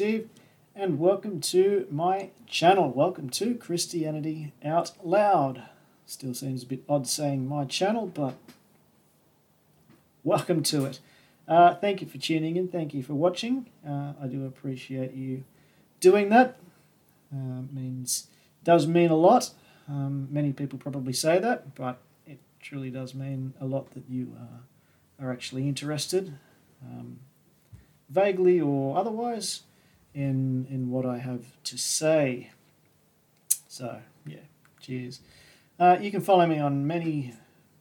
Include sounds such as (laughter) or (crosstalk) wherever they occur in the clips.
Steve, and welcome to my channel. Welcome to Christianity Out Loud. Still seems a bit odd saying my channel, but welcome to it. Uh, thank you for tuning in. Thank you for watching. Uh, I do appreciate you doing that. Uh, means does mean a lot. Um, many people probably say that, but it truly does mean a lot that you uh, are actually interested, um, vaguely or otherwise, in in what I have to say. So yeah, cheers. Uh, you can follow me on many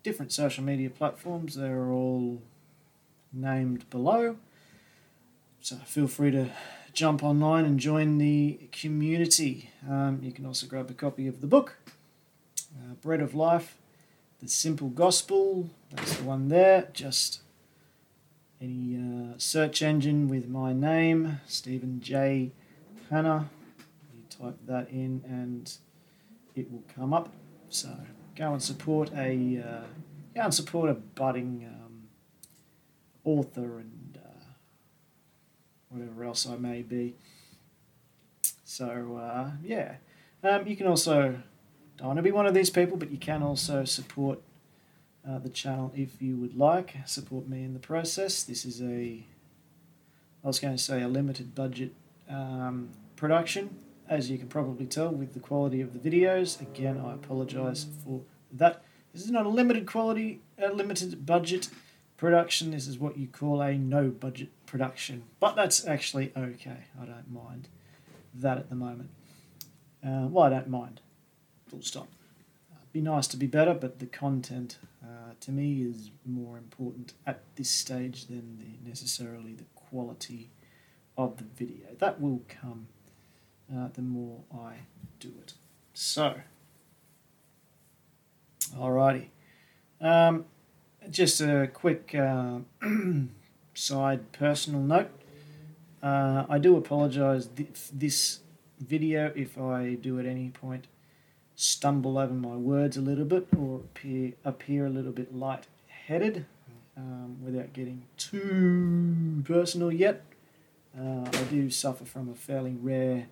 different social media platforms. They're all named below. So feel free to jump online and join the community. Um, you can also grab a copy of the book, uh, Bread of Life, The Simple Gospel. That's the one there. Just any uh, search engine with my name, Stephen J. Hannah. You type that in and it will come up. So go and support a uh, go and support a budding um, author and uh, whatever else I may be. So uh, yeah, um, you can also don't want to be one of these people, but you can also support uh, the channel if you would like. Support me in the process. This is a I was going to say a limited budget um, production, as you can probably tell with the quality of the videos. Again, I apologise for that. This is not a limited quality, a limited budget production. This is what you call a no budget production, but that's actually okay. I don't mind that at the moment. Uh, well, I don't mind. Full stop. Uh, be nice to be better, but the content uh, to me is more important at this stage than the, necessarily the quality of the video. That will come uh, the more I do it. So, alrighty. Um, just a quick uh, (clears throat) side personal note. Uh, I do apologise th- this video if I do at any point stumble over my words a little bit or appear appear a little bit light-headed um, without getting too personal yet. Uh, I do suffer from a fairly rare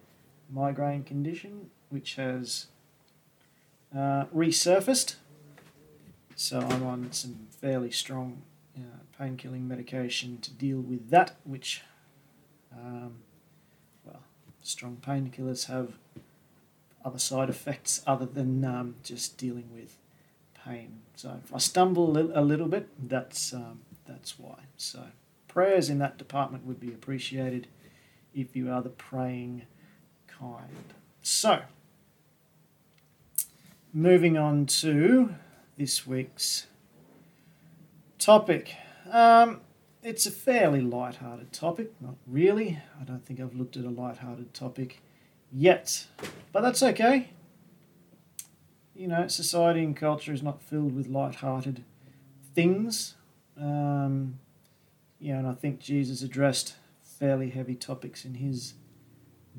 migraine condition which has uh, resurfaced. So I'm on some fairly strong uh, pain killing medication to deal with that, which, um, well, strong painkillers have other side effects other than um, just dealing with pain. So if I stumble a little bit, that's, um, that's why. So prayers in that department would be appreciated if you are the praying kind. So, moving on to this week's topic. Um, it's a fairly light-hearted topic, not really. I don't think I've looked at a light-hearted topic yet, but that's okay. You know, society and culture is not filled with light-hearted things. Um, you know, and I think Jesus addressed fairly heavy topics in his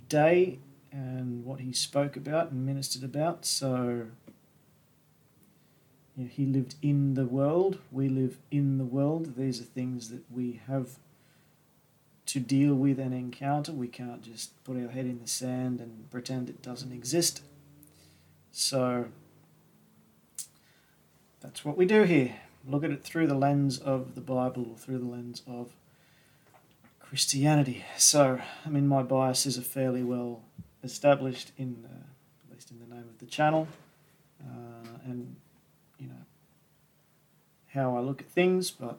day and what he spoke about and ministered about. So you know, he lived in the world, we live in the world. These are things that we have to deal with an encounter. We can't just put our head in the sand and pretend it doesn't exist. So that's what we do here. Look at it through the lens of the Bible or through the lens of Christianity. So, I mean, my biases are fairly well established in, the, at least in the name of the channel, uh, and you know how I look at things. But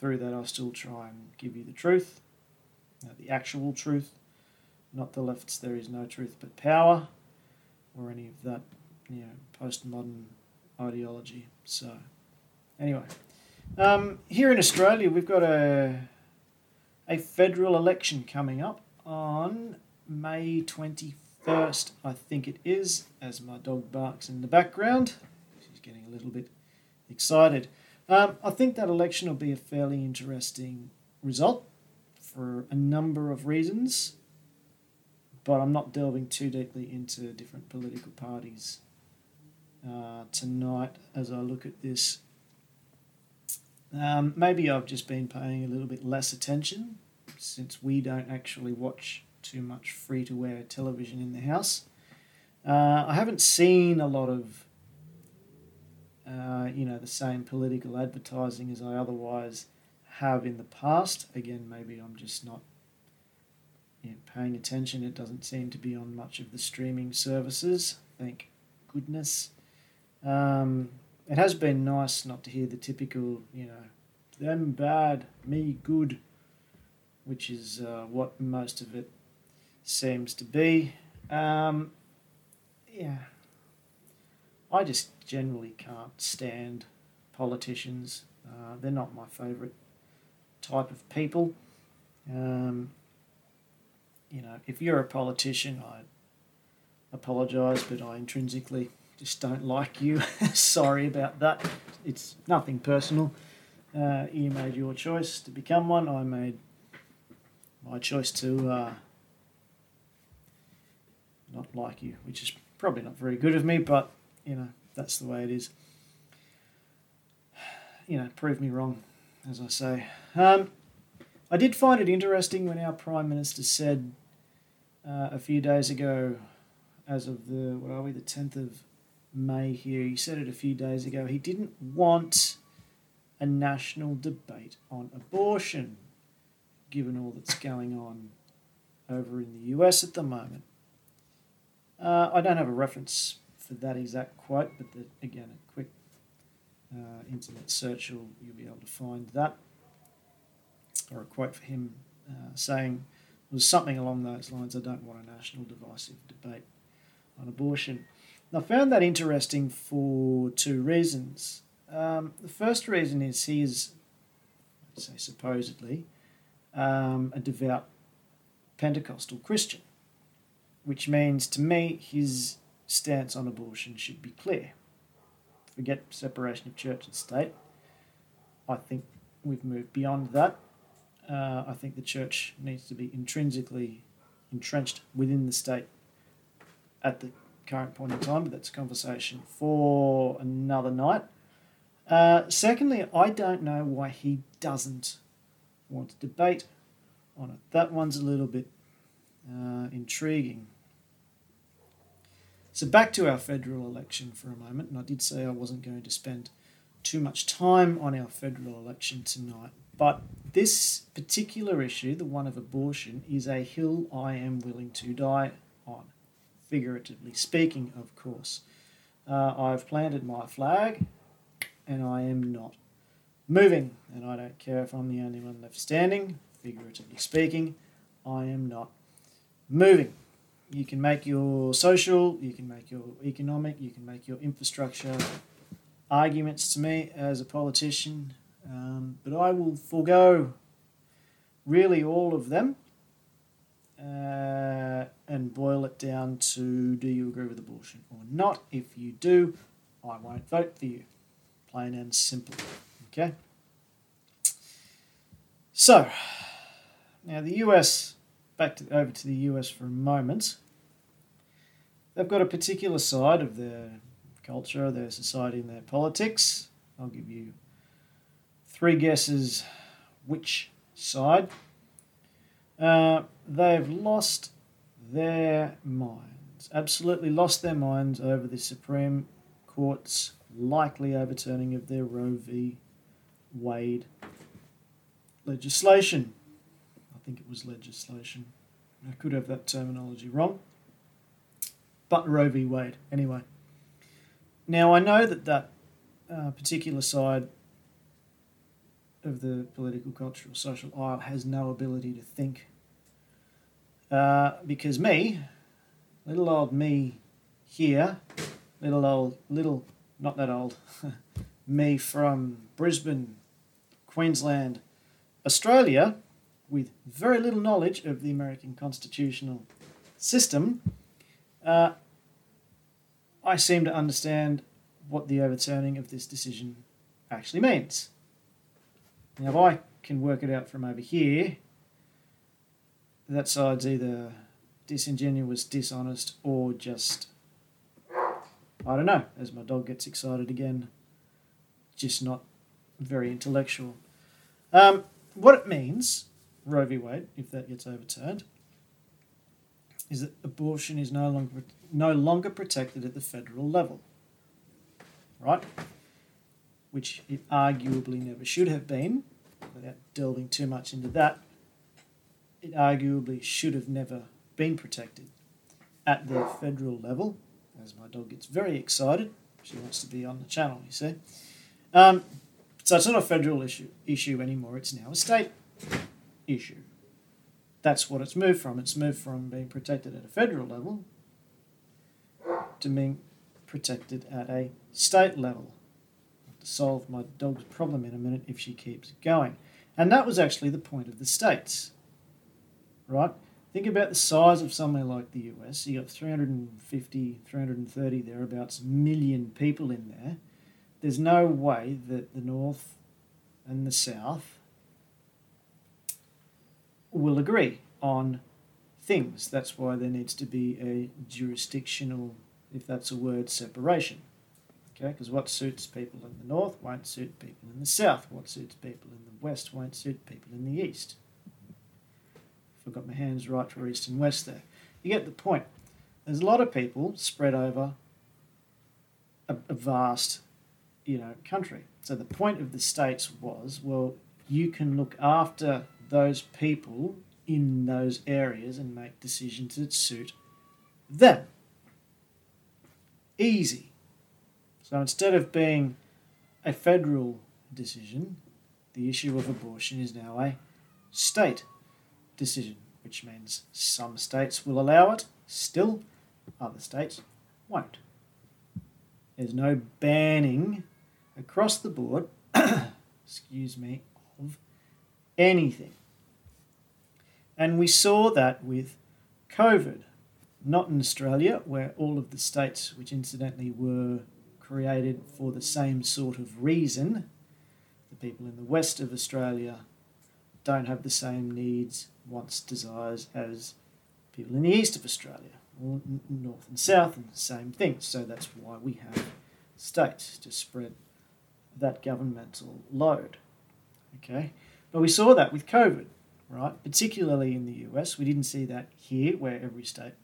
through that, I still try and give you the truth, the actual truth, not the left's "there is no truth but power," or any of that, you know, postmodern ideology. So, anyway, um, here in Australia, we've got a a federal election coming up on May 21st, I think it is, as my dog barks in the background. She's getting a little bit excited. Um, I think that election will be a fairly interesting result for a number of reasons, but I'm not delving too deeply into different political parties uh, tonight as I look at this. Um, maybe I've just been paying a little bit less attention since we don't actually watch too much free to air television in the house. Uh, I haven't seen a lot of, uh, you know, the same political advertising as I otherwise have in the past. Again, maybe I'm just not you know, paying attention. It doesn't seem to be on much of the streaming services. Thank goodness. Um, it has been nice not to hear the typical, you know, them bad, me good, which is uh, what most of it seems to be. Um, yeah, I just generally can't stand politicians. Uh, they're not my favourite type of people. Um, you know, if you're a politician, I apologise, but I intrinsically just don't like you. (laughs) Sorry about that. It's nothing personal. Uh, you made your choice to become one. I made my choice to uh, not like you, which is probably not very good of me, but you know that's the way it is. (sighs) You know, prove me wrong, as I say. Um, I did find it interesting when our Prime Minister said uh, a few days ago, as of the, what are we, the 10th of May here, he said it a few days ago, he didn't want a national debate on abortion, given all that's going on over in the US at the moment. Uh, I don't have a reference for that exact quote, but the, again, quick uh, internet search, will, you'll be able to find that or a quote for him uh, saying there was something along those lines I don't want a national divisive debate on abortion. And I found that interesting for two reasons. Um, the first reason is he is, say supposedly, um, a devout Pentecostal Christian, which means to me his stance on abortion should be clear. Forget separation of church and state. I think we've moved beyond that. Uh, I think the church needs to be intrinsically entrenched within the state at the current point in time, but that's a conversation for another night. Uh, secondly, I don't know why he doesn't want to debate on it. That one's a little bit uh, intriguing. So, back to our federal election for a moment, and I did say I wasn't going to spend too much time on our federal election tonight, but this particular issue, the one of abortion, is a hill I am willing to die on, figuratively speaking, of course. Uh, I've planted my flag and I am not moving, and I don't care if I'm the only one left standing, figuratively speaking, I am not moving. You can make your social, you can make your economic, you can make your infrastructure arguments to me as a politician um, but I will forego really all of them uh, and boil it down to do you agree with abortion or not? If you do, I won't vote for you. Plain and simple. Okay? So, now the US, back to, over to the US for a moment. They've got a particular side of their culture, their society, and their politics. I'll give you Three guesses which side. Uh, they've lost their minds, absolutely lost their minds over the Supreme Court's likely overturning of their Roe v. Wade legislation. I think it was legislation. I could have that terminology wrong. But Roe v. Wade, anyway. Now, I know that that uh, particular side of the political, cultural, social aisle has no ability to think. Uh, because me, little old me here, little old, little, not that old, (laughs) me from Brisbane, Queensland, Australia, with very little knowledge of the American constitutional system, uh, I seem to understand what the overturning of this decision actually means. Now, if I can work it out from over here, that side's either disingenuous, dishonest, or just, I don't know, as my dog gets excited again, just not very intellectual. Um, what it means Roe v. Wade, if that gets overturned, is that abortion is no longer no longer protected at the federal level. Right? Which it arguably never should have been, without delving too much into that. It arguably should have never been protected at the federal level, as my dog gets very excited. She wants to be on the channel, you see. Um, so it's not a federal issue issue anymore, it's now a state issue. That's what it's moved from. It's moved from being protected at a federal level to being protected at a state level. To solve my dog's problem in a minute if she keeps going. And that was actually the point of the states. Right? Think about the size of somewhere like the US. You got 350, 330 thereabouts million people in there. There's no way that the North and the South will agree on things. That's why there needs to be a jurisdictional, if that's a word, separation. Okay, because what suits people in the north won't suit people in the south. What suits people in the west won't suit people in the east. I've got my hands right for east and west there. You get the point. There's a lot of people spread over a, a vast, you know, country. So the point of the states was, well, you can look after those people in those areas and make decisions that suit them. Easy. So instead of being a federal decision, the issue of abortion is now a state decision, which means some states will allow it, still, other states won't. There's no banning across the board, (coughs) excuse me, anything. And we saw that with COVID, not in Australia, where all of the states, which incidentally were created for the same sort of reason, the people in the west of Australia don't have the same needs, wants, desires as people in the east of Australia, or north and south, and the same thing. So that's why we have states to spread that governmental load. Okay, but we saw that with COVID right? Particularly in the US, we didn't see that here, where every state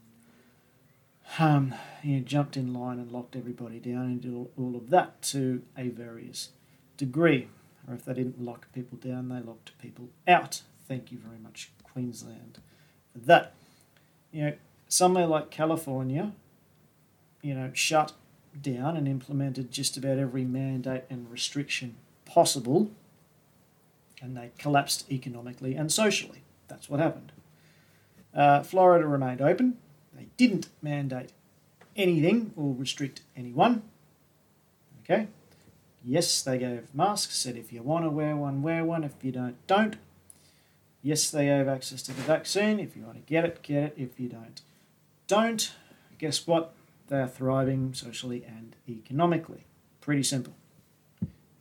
um, you know, jumped in line and locked everybody down and did all, all of that to a various degree. Or if they didn't lock people down, they locked people out. Thank you very much, Queensland, for that. You know, somewhere like California, you know, shut down and implemented just about every mandate and restriction possible and they collapsed economically and socially. That's what happened. Uh, Florida remained open. They didn't mandate anything or restrict anyone. Okay? Yes, they gave masks, said if you want to wear one, wear one. If you don't, don't. Yes, they gave access to the vaccine. If you want to get it, get it. If you don't, don't. Guess what? They are thriving socially and economically. Pretty simple.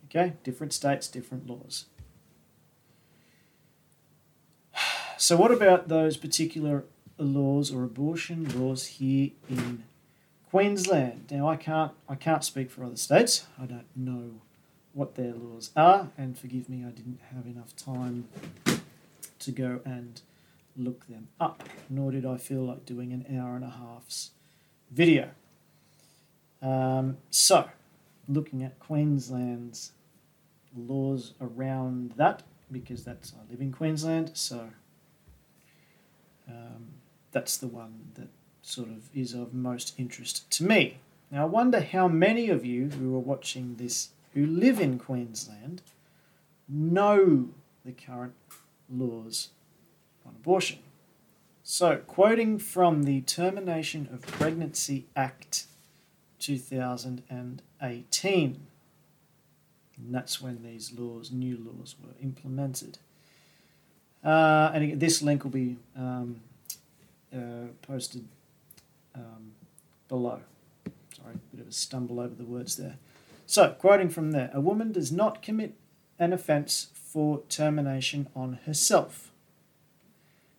Okay? Different states, different laws. So, what about those particular laws or abortion laws here in Queensland? Now, I can't I can't speak for other states. I don't know what their laws are, and forgive me, I didn't have enough time to go and look them up. Nor did I feel like doing an hour and a half's video. Um, so, looking at Queensland's laws around that, because that's I live in Queensland, so um, that's the one that sort of is of most interest to me. Now, I wonder how many of you who are watching this who live in Queensland know the current laws on abortion. So, quoting from the Termination of Pregnancy Act 2018, and that's when these laws, new laws, were implemented. Uh, and this link will be um, uh, posted um, below. Sorry, a bit of a stumble over the words there. So, quoting from there A woman does not commit an offence for termination on herself.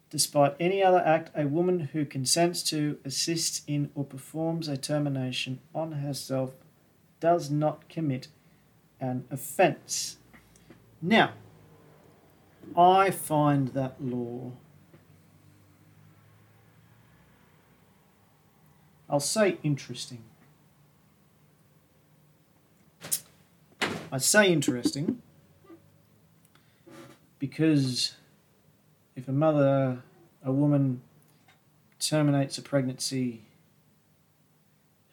Despite any other act, a woman who consents to, assists in, or performs a termination on herself does not commit an offence. Now, I find that law, I'll say interesting. I say interesting because if a mother, a woman, terminates a pregnancy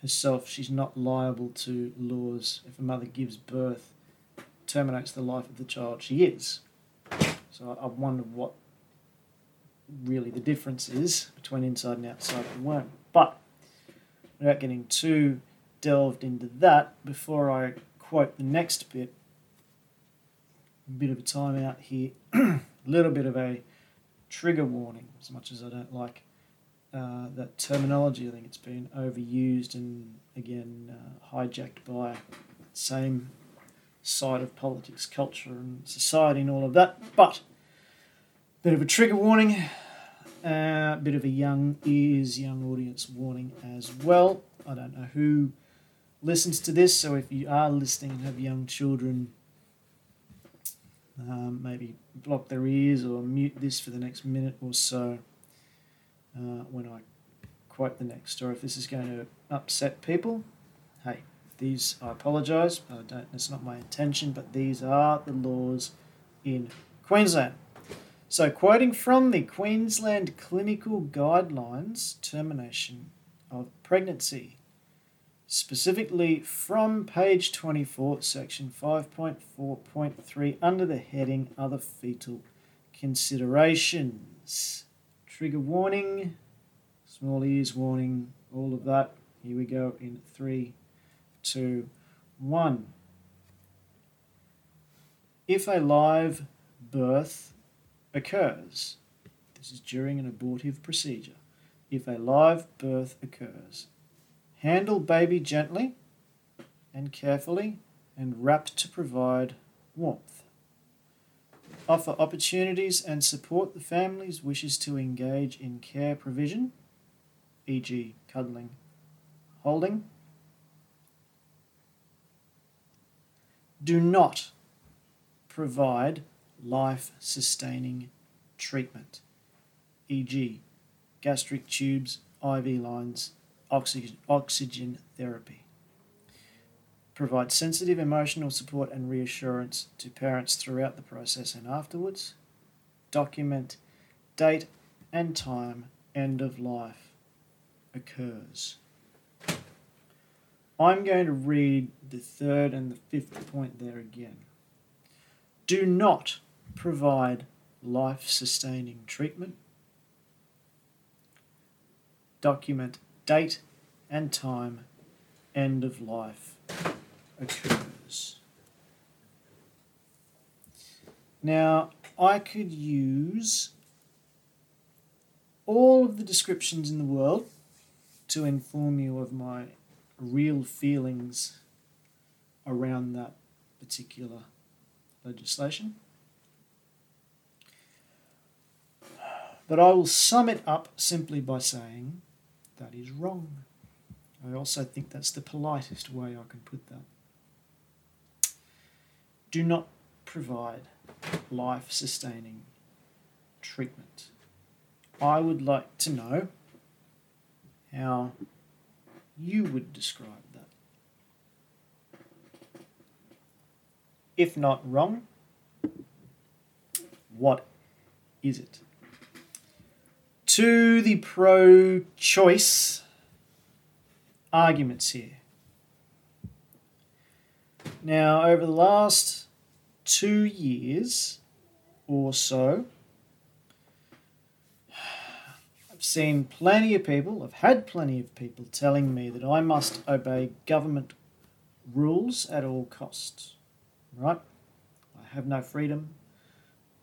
herself, she's not liable to laws. If a mother gives birth, terminates the life of the child, she is. So I wonder what really the difference is between inside and outside of the womb. But without getting too delved into that, before I quote the next bit, a bit of a timeout here, (clears throat) a little bit of a trigger warning, as much as I don't like uh, that terminology. I think it's been overused and again uh, hijacked by the same side of politics, culture, and society, and all of that. But bit of a trigger warning, a uh, bit of a young ears, young audience warning as well. I don't know who listens to this, so if you are listening and have young children, um, maybe block their ears or mute this for the next minute or so uh, when I quote the next. Or if this is going to upset people, hey, these, I apologise, I don't, it's not my intention, but these are the laws in Queensland. So, quoting from the Queensland Clinical Guidelines, termination of pregnancy, specifically from page 24, section 5.4.3, under the heading Other Fetal Considerations. Trigger warning, small ears warning, all of that. Here we go in three, two, one. If a live birth occurs, this is during an abortive procedure. If a live birth occurs, handle baby gently and carefully and wrap to provide warmth. Offer opportunities and support the family's wishes to engage in care provision, e.g., cuddling, holding, do not provide life sustaining treatment, e.g., gastric tubes, IV lines, oxygen, oxygen therapy. Provide sensitive emotional support and reassurance to parents throughout the process and afterwards. Document date and time end of life occurs. I'm going to read the third and the fifth point there again. Do not provide life sustaining treatment. Document date and time end of life occurs. Now, I could use all of the descriptions in the world to inform you of my real feelings around that particular legislation. But I will sum it up simply by saying that is wrong. I also think that's the politest way I can put that. Do not provide life sustaining treatment. I would like to know how you would describe that. If not wrong, what is it? To the pro choice arguments here. Now, over the last two years or so, I've seen plenty of people, I've had plenty of people telling me that I must obey government rules at all costs. Right? I have no freedom,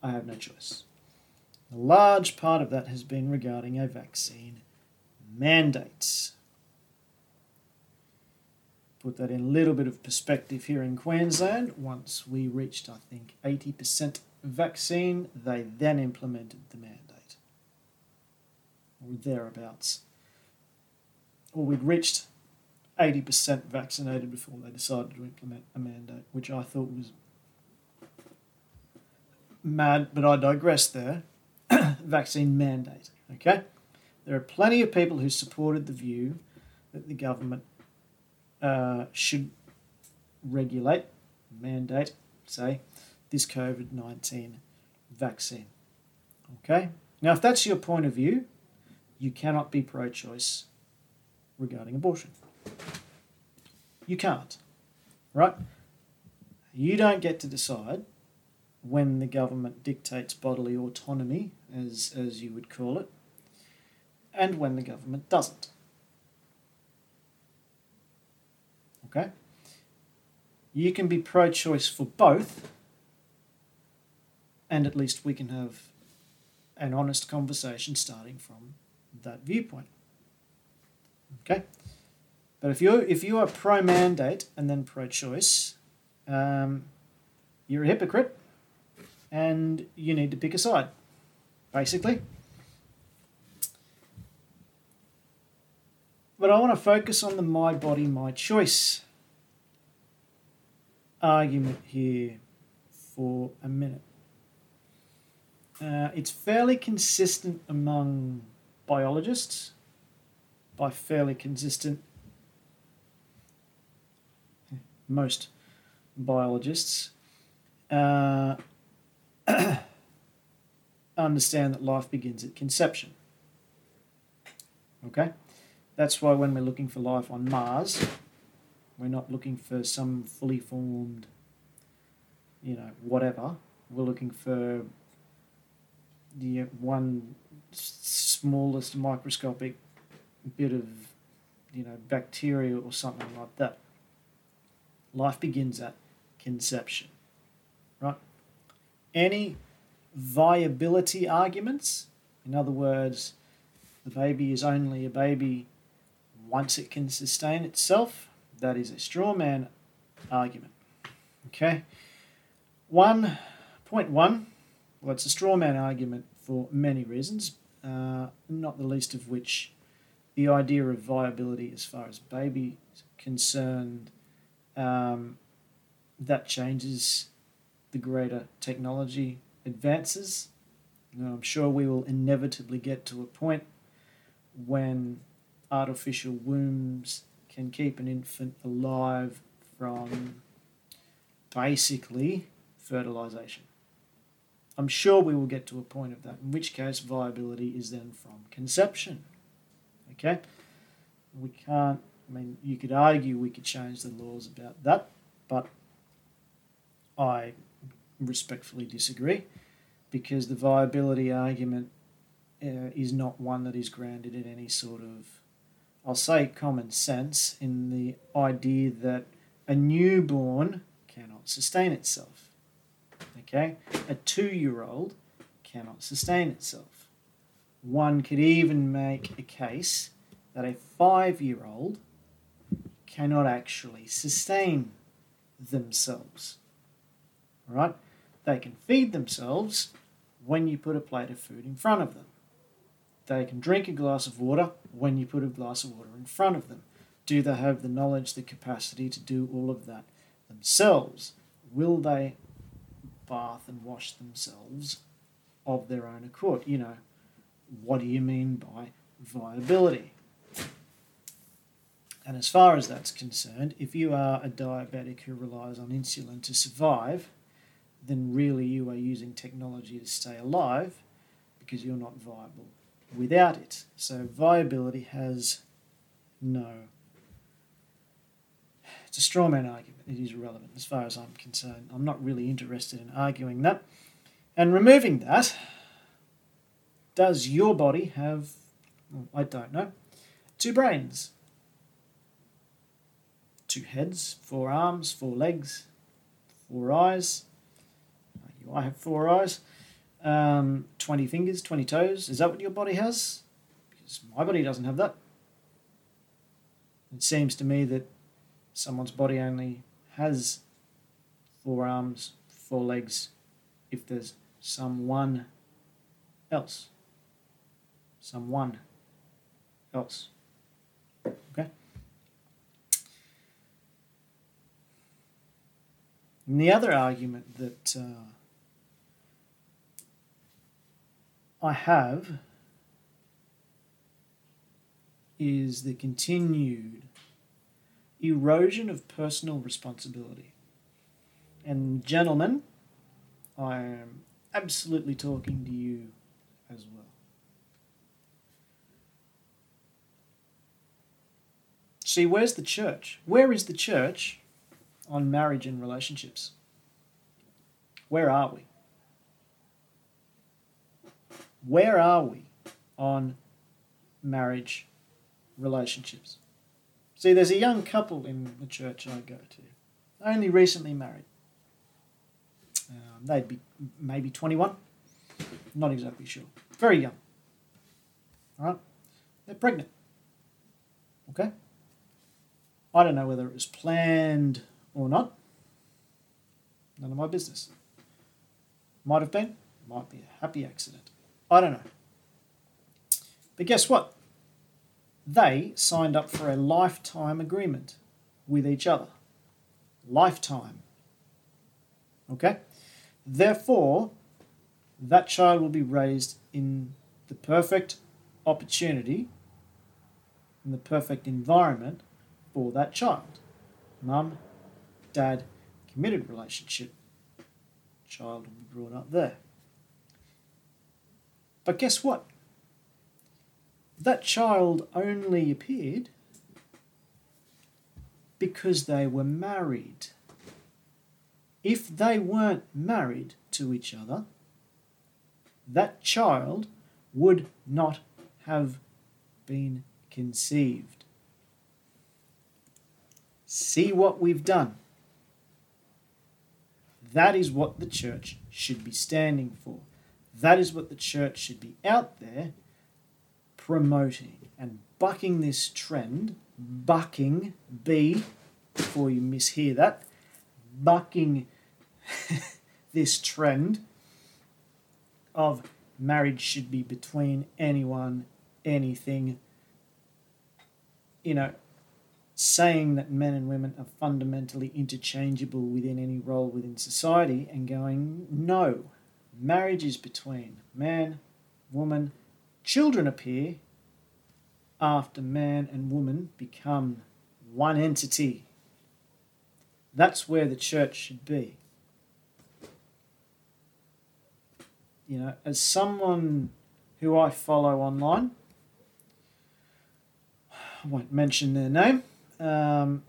I have no choice. A large part of that has been regarding a vaccine mandate. Put that in a little bit of perspective here in Queensland. Once we reached, I think, 80% vaccine, they then implemented the mandate. Or thereabouts. Or we'd reached 80% vaccinated before they decided to implement a mandate, which I thought was mad, but I digress there. (coughs) vaccine mandate. Okay, there are plenty of people who supported the view that the government uh, should regulate, mandate, say, this COVID 19 vaccine. Okay? Now, if that's your point of view, you cannot be pro choice regarding abortion. You can't. Right? You don't get to decide when the government dictates bodily autonomy, as, as you would call it, and when the government doesn't. Okay? You can be pro choice for both, and at least we can have an honest conversation starting from that viewpoint. Okay? But if you if you are pro mandate and then pro choice, um, you're a hypocrite, and you need to pick a side, basically. But I want to focus on the my body, my choice argument here for a minute. Uh, it's fairly consistent among biologists. By fairly consistent, most biologists uh, (clears throat) understand that life begins at conception. Okay? That's why when we're looking for life on Mars, we're not looking for some fully formed, you know, whatever. We're looking for the one smallest microscopic bit of, you know, bacteria or something like that. Life begins at conception? Any viability arguments, in other words, the baby is only a baby once it can sustain itself, that is a straw man argument. Okay? One point one well, it's a straw man argument for many reasons, uh, not the least of which the idea of viability as far as baby concerned. Um, that changes the greater technology advances. I'm sure we will inevitably get to a point when artificial wombs can keep an infant alive from basically fertilization. I'm sure we will get to a point of that, in which case viability is then from conception. Okay? We can't, I mean, you could argue we could change the laws about that, but I respectfully disagree because the viability argument uh, is not one that is grounded in any sort of, I'll say, common sense in the idea that a newborn cannot sustain itself. Okay? A two year old cannot sustain itself. One could even make a case that a five year old cannot actually sustain themselves. Right? They can feed themselves when you put a plate of food in front of them. They can drink a glass of water when you put a glass of water in front of them. Do they have the knowledge, the capacity to do all of that themselves? Will they bath and wash themselves of their own accord. You know, what do you mean by viability? And as far as that's concerned, if you are a diabetic who relies on insulin to survive, then really you are using technology to stay alive because you're not viable without it. So viability has no. It's a straw man argument it is irrelevant as far as I'm concerned. I'm not really interested in arguing that. And removing that, does your body have, well, I don't know, two brains? Two heads, four arms, four legs, four eyes. I have four eyes. Um, 20 fingers, 20 toes. Is that what your body has? Because my body doesn't have that. It seems to me that someone's body only has four arms, four legs, if there's someone else. Someone else. Okay? And the other argument that uh, I have is the continued erosion of personal responsibility. And, gentlemen, I am absolutely talking to you as well. See, where's the church? Where is the church on marriage and relationships? Where are we? Where are we on marriage relationships? See, there's a young couple in the church I go to, only recently married. Um, they'd be maybe 21, not exactly sure. Very young. All right? They're pregnant. Okay? I don't know whether it was planned or not. None of my business. Might have been, might be a happy accident. I don't know. But guess what? They signed up for a lifetime agreement with each other. Lifetime. Okay? Therefore, that child will be raised in the perfect opportunity, in the perfect environment for that child. Mum, dad, committed relationship. Child will be brought up there. But guess what? That child only appeared because they were married. If they weren't married to each other, that child would not have been conceived. See what we've done. That is what the church should be standing for. That is what the church should be out there promoting and bucking this trend. Bucking, B, before you mishear that, bucking (laughs) this trend of marriage should be between anyone, anything. You know, saying that men and women are fundamentally interchangeable within any role within society and going, no, marriage is between man, woman, children appear after man and woman become one entity. That's where the church should be. You know, as someone who I follow online, I won't mention their name, um,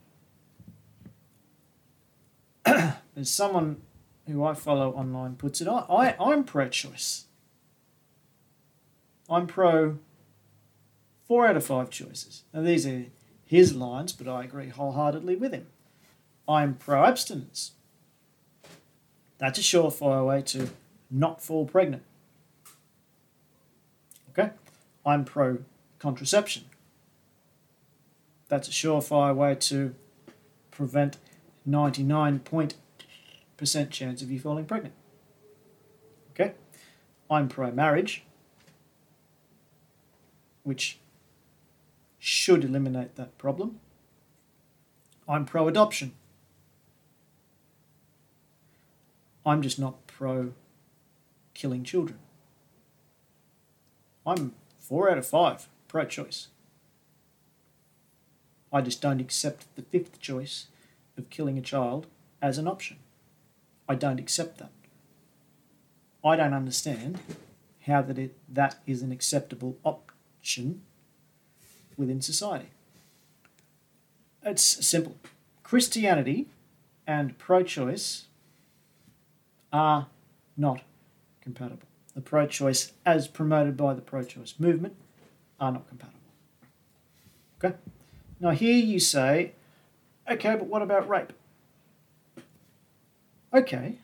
(clears throat) as someone who I follow online puts it, I, I I'm pro-choice. I'm pro four out of five choices. Now these are his lines, but I agree wholeheartedly with him. I'm pro abstinence. That's a surefire way to not fall pregnant. Okay? I'm pro contraception. That's a surefire way to prevent 99% chance of you falling pregnant. Okay? I'm pro marriage, which should eliminate that problem. I'm pro adoption. I'm just not pro killing children. I'm four out of five pro choice. I just don't accept the fifth choice of killing a child as an option. I don't accept that. I don't understand how that it, that is an acceptable option within society. It's simple. Christianity and pro choice are not compatible. The pro choice, as promoted by the pro choice movement, are not compatible. Okay? Now, here you say, okay, but what about rape? Okay.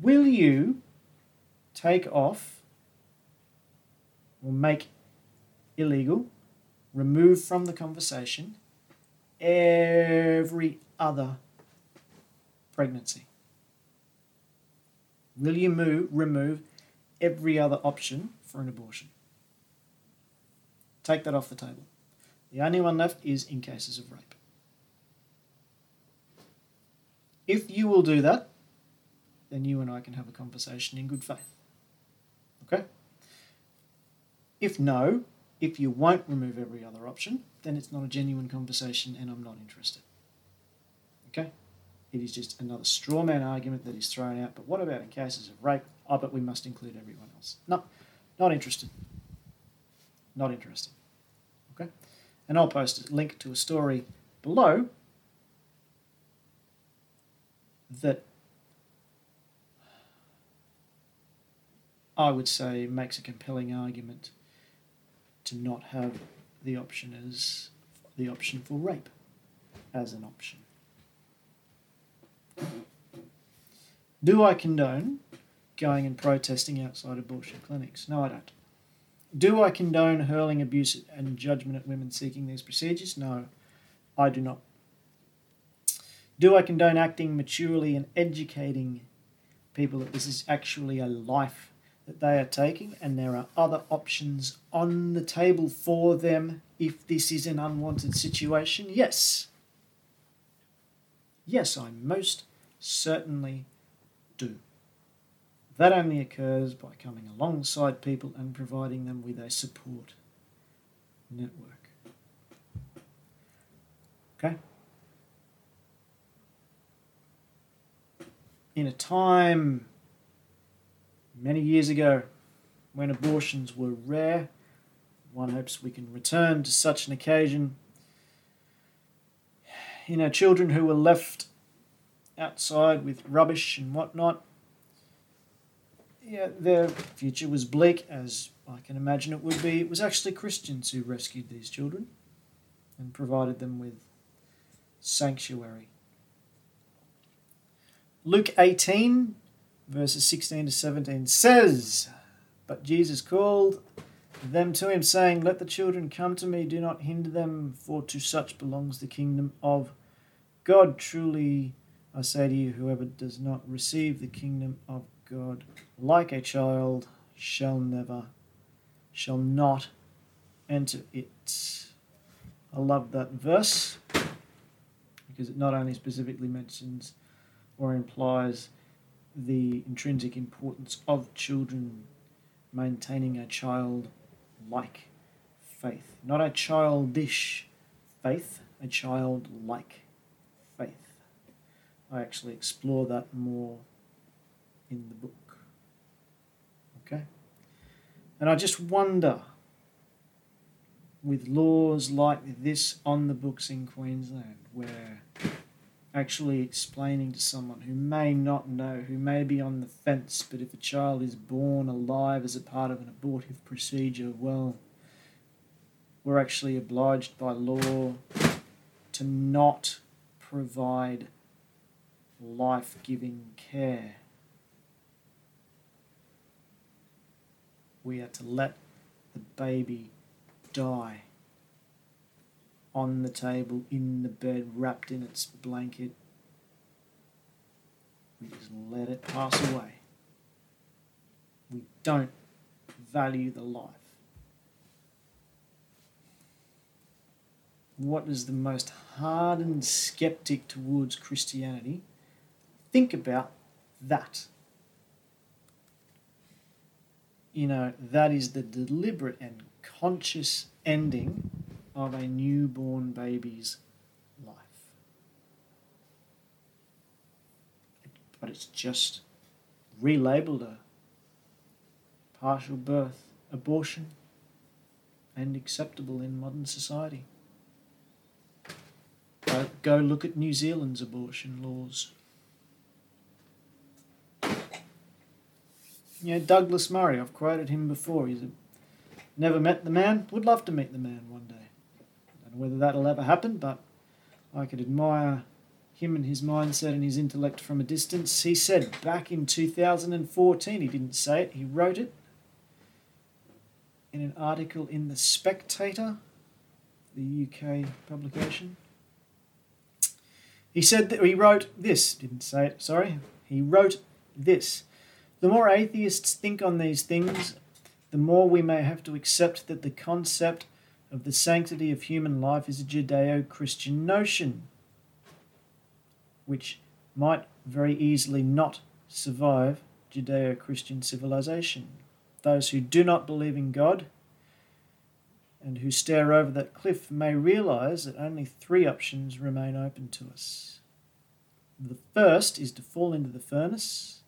Will you take off or make illegal, remove from the conversation every other pregnancy? Will you move, remove every other option for an abortion? Take that off the table. The only one left is in cases of rape. If you will do that, then you and I can have a conversation in good faith. Okay? If no, if you won't remove every other option, then it's not a genuine conversation and I'm not interested. Okay? It is just another straw man argument that is thrown out. But what about in cases of rape? I bet we must include everyone else. No, not interested. Not interested. Okay? And I'll post a link to a story below that I would say makes a compelling argument to not have the option as the option for rape as an option. Do I condone going and protesting outside abortion clinics? No, I don't. Do I condone hurling abuse and judgment at women seeking these procedures? No, I do not. Do I condone acting maturely and educating people that this is actually a life that they are taking and there are other options on the table for them if this is an unwanted situation? Yes. Yes, I most certainly do. That only occurs by coming alongside people and providing them with a support network. Okay? In a time many years ago when abortions were rare, one hopes we can return to such an occasion. You know, children who were left outside with rubbish and whatnot. Yeah, their future was bleak, as I can imagine it would be. It was actually Christians who rescued these children and provided them with sanctuary. Luke 18, verses 16 to 17 says, But Jesus called them to him, saying, Let the children come to me, do not hinder them, for to such belongs the kingdom of God. Truly, I say to you, whoever does not receive the kingdom of God like a child shall never, shall not enter it. I love that verse because it not only specifically mentions or implies the intrinsic importance of children maintaining a child like faith, not a childish faith, a child like faith. I actually explore that more in the book. Okay? And I just wonder, with laws like this on the books in Queensland, where actually explaining to someone who may not know, who may be on the fence, but if a child is born alive as a part of an abortive procedure, well, we're actually obliged by law to not provide life giving care. We are to let the baby die on the table, in the bed, wrapped in its blanket. We just let it pass away. We don't value the life. What is the most hardened skeptic towards Christianity think about that. You know, that is the deliberate and conscious ending of a newborn baby's life. But it's just relabeled a partial birth abortion and acceptable in modern society. Uh, go look at New Zealand's abortion laws. You know, Douglas Murray, I've quoted him before. He's a, never met the man, would love to meet the man one day. Whether that'll ever happen, but I could admire him and his mindset and his intellect from a distance. He said back in 2014, he didn't say it, he wrote it in an article in The Spectator, the UK publication. He said that he wrote this, didn't say it, sorry. He wrote this. The more atheists think on these things, the more we may have to accept that the concept of the sanctity of human life is a Judeo Christian notion, which might very easily not survive Judeo Christian civilization. those who do not believe in God and who stare over that cliff may realize that only three options remain open to us. The first is to fall into the furnace.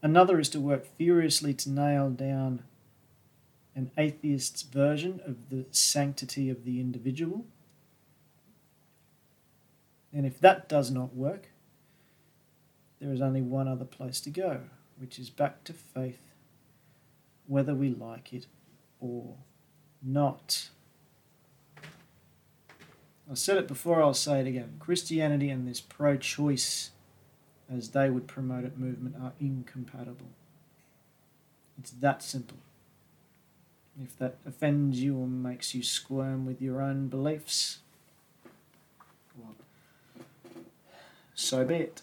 Another is to work furiously to nail down an atheist's version of the sanctity of the individual. And if that does not work, there is only one other place to go, which is back to faith, whether we like it or not. I said it before, I'll say it again. Christianity and this pro choice, as they would promote it, movement are incompatible. It's that simple. If that offends you or makes you squirm with your own beliefs, well, so be it,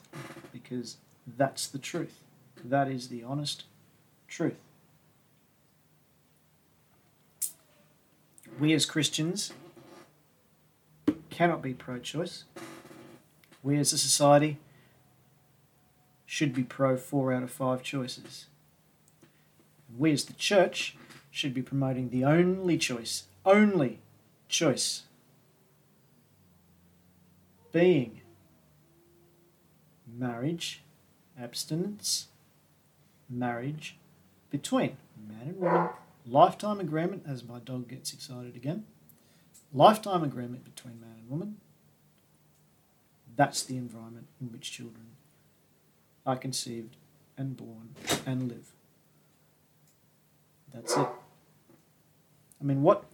because that's the truth. That is the honest truth. We as Christians cannot be pro choice. We as a society should be pro four out of five choices. We as the church should be promoting the only choice, only choice being marriage, abstinence, marriage between man and woman, lifetime agreement, as my dog gets excited again, lifetime agreement between man and woman. That's the environment in which children are conceived and born and live. That's it. I mean, what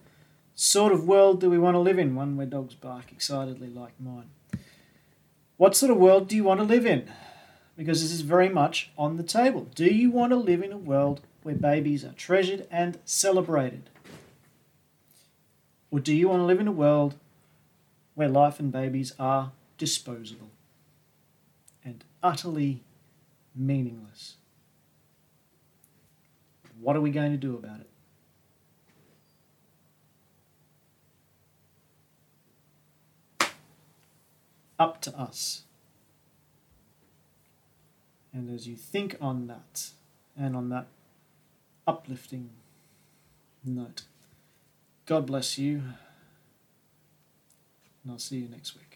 sort of world do we want to live in? One where dogs bark excitedly like mine. What sort of world do you want to live in? Because this is very much on the table. Do you want to live in a world where babies are treasured and celebrated? Or do you want to live in a world where life and babies are disposable and utterly meaningless? What are we going to do about it? Up to us. And as you think on that, and on that uplifting note, God bless you, and I'll see you next week.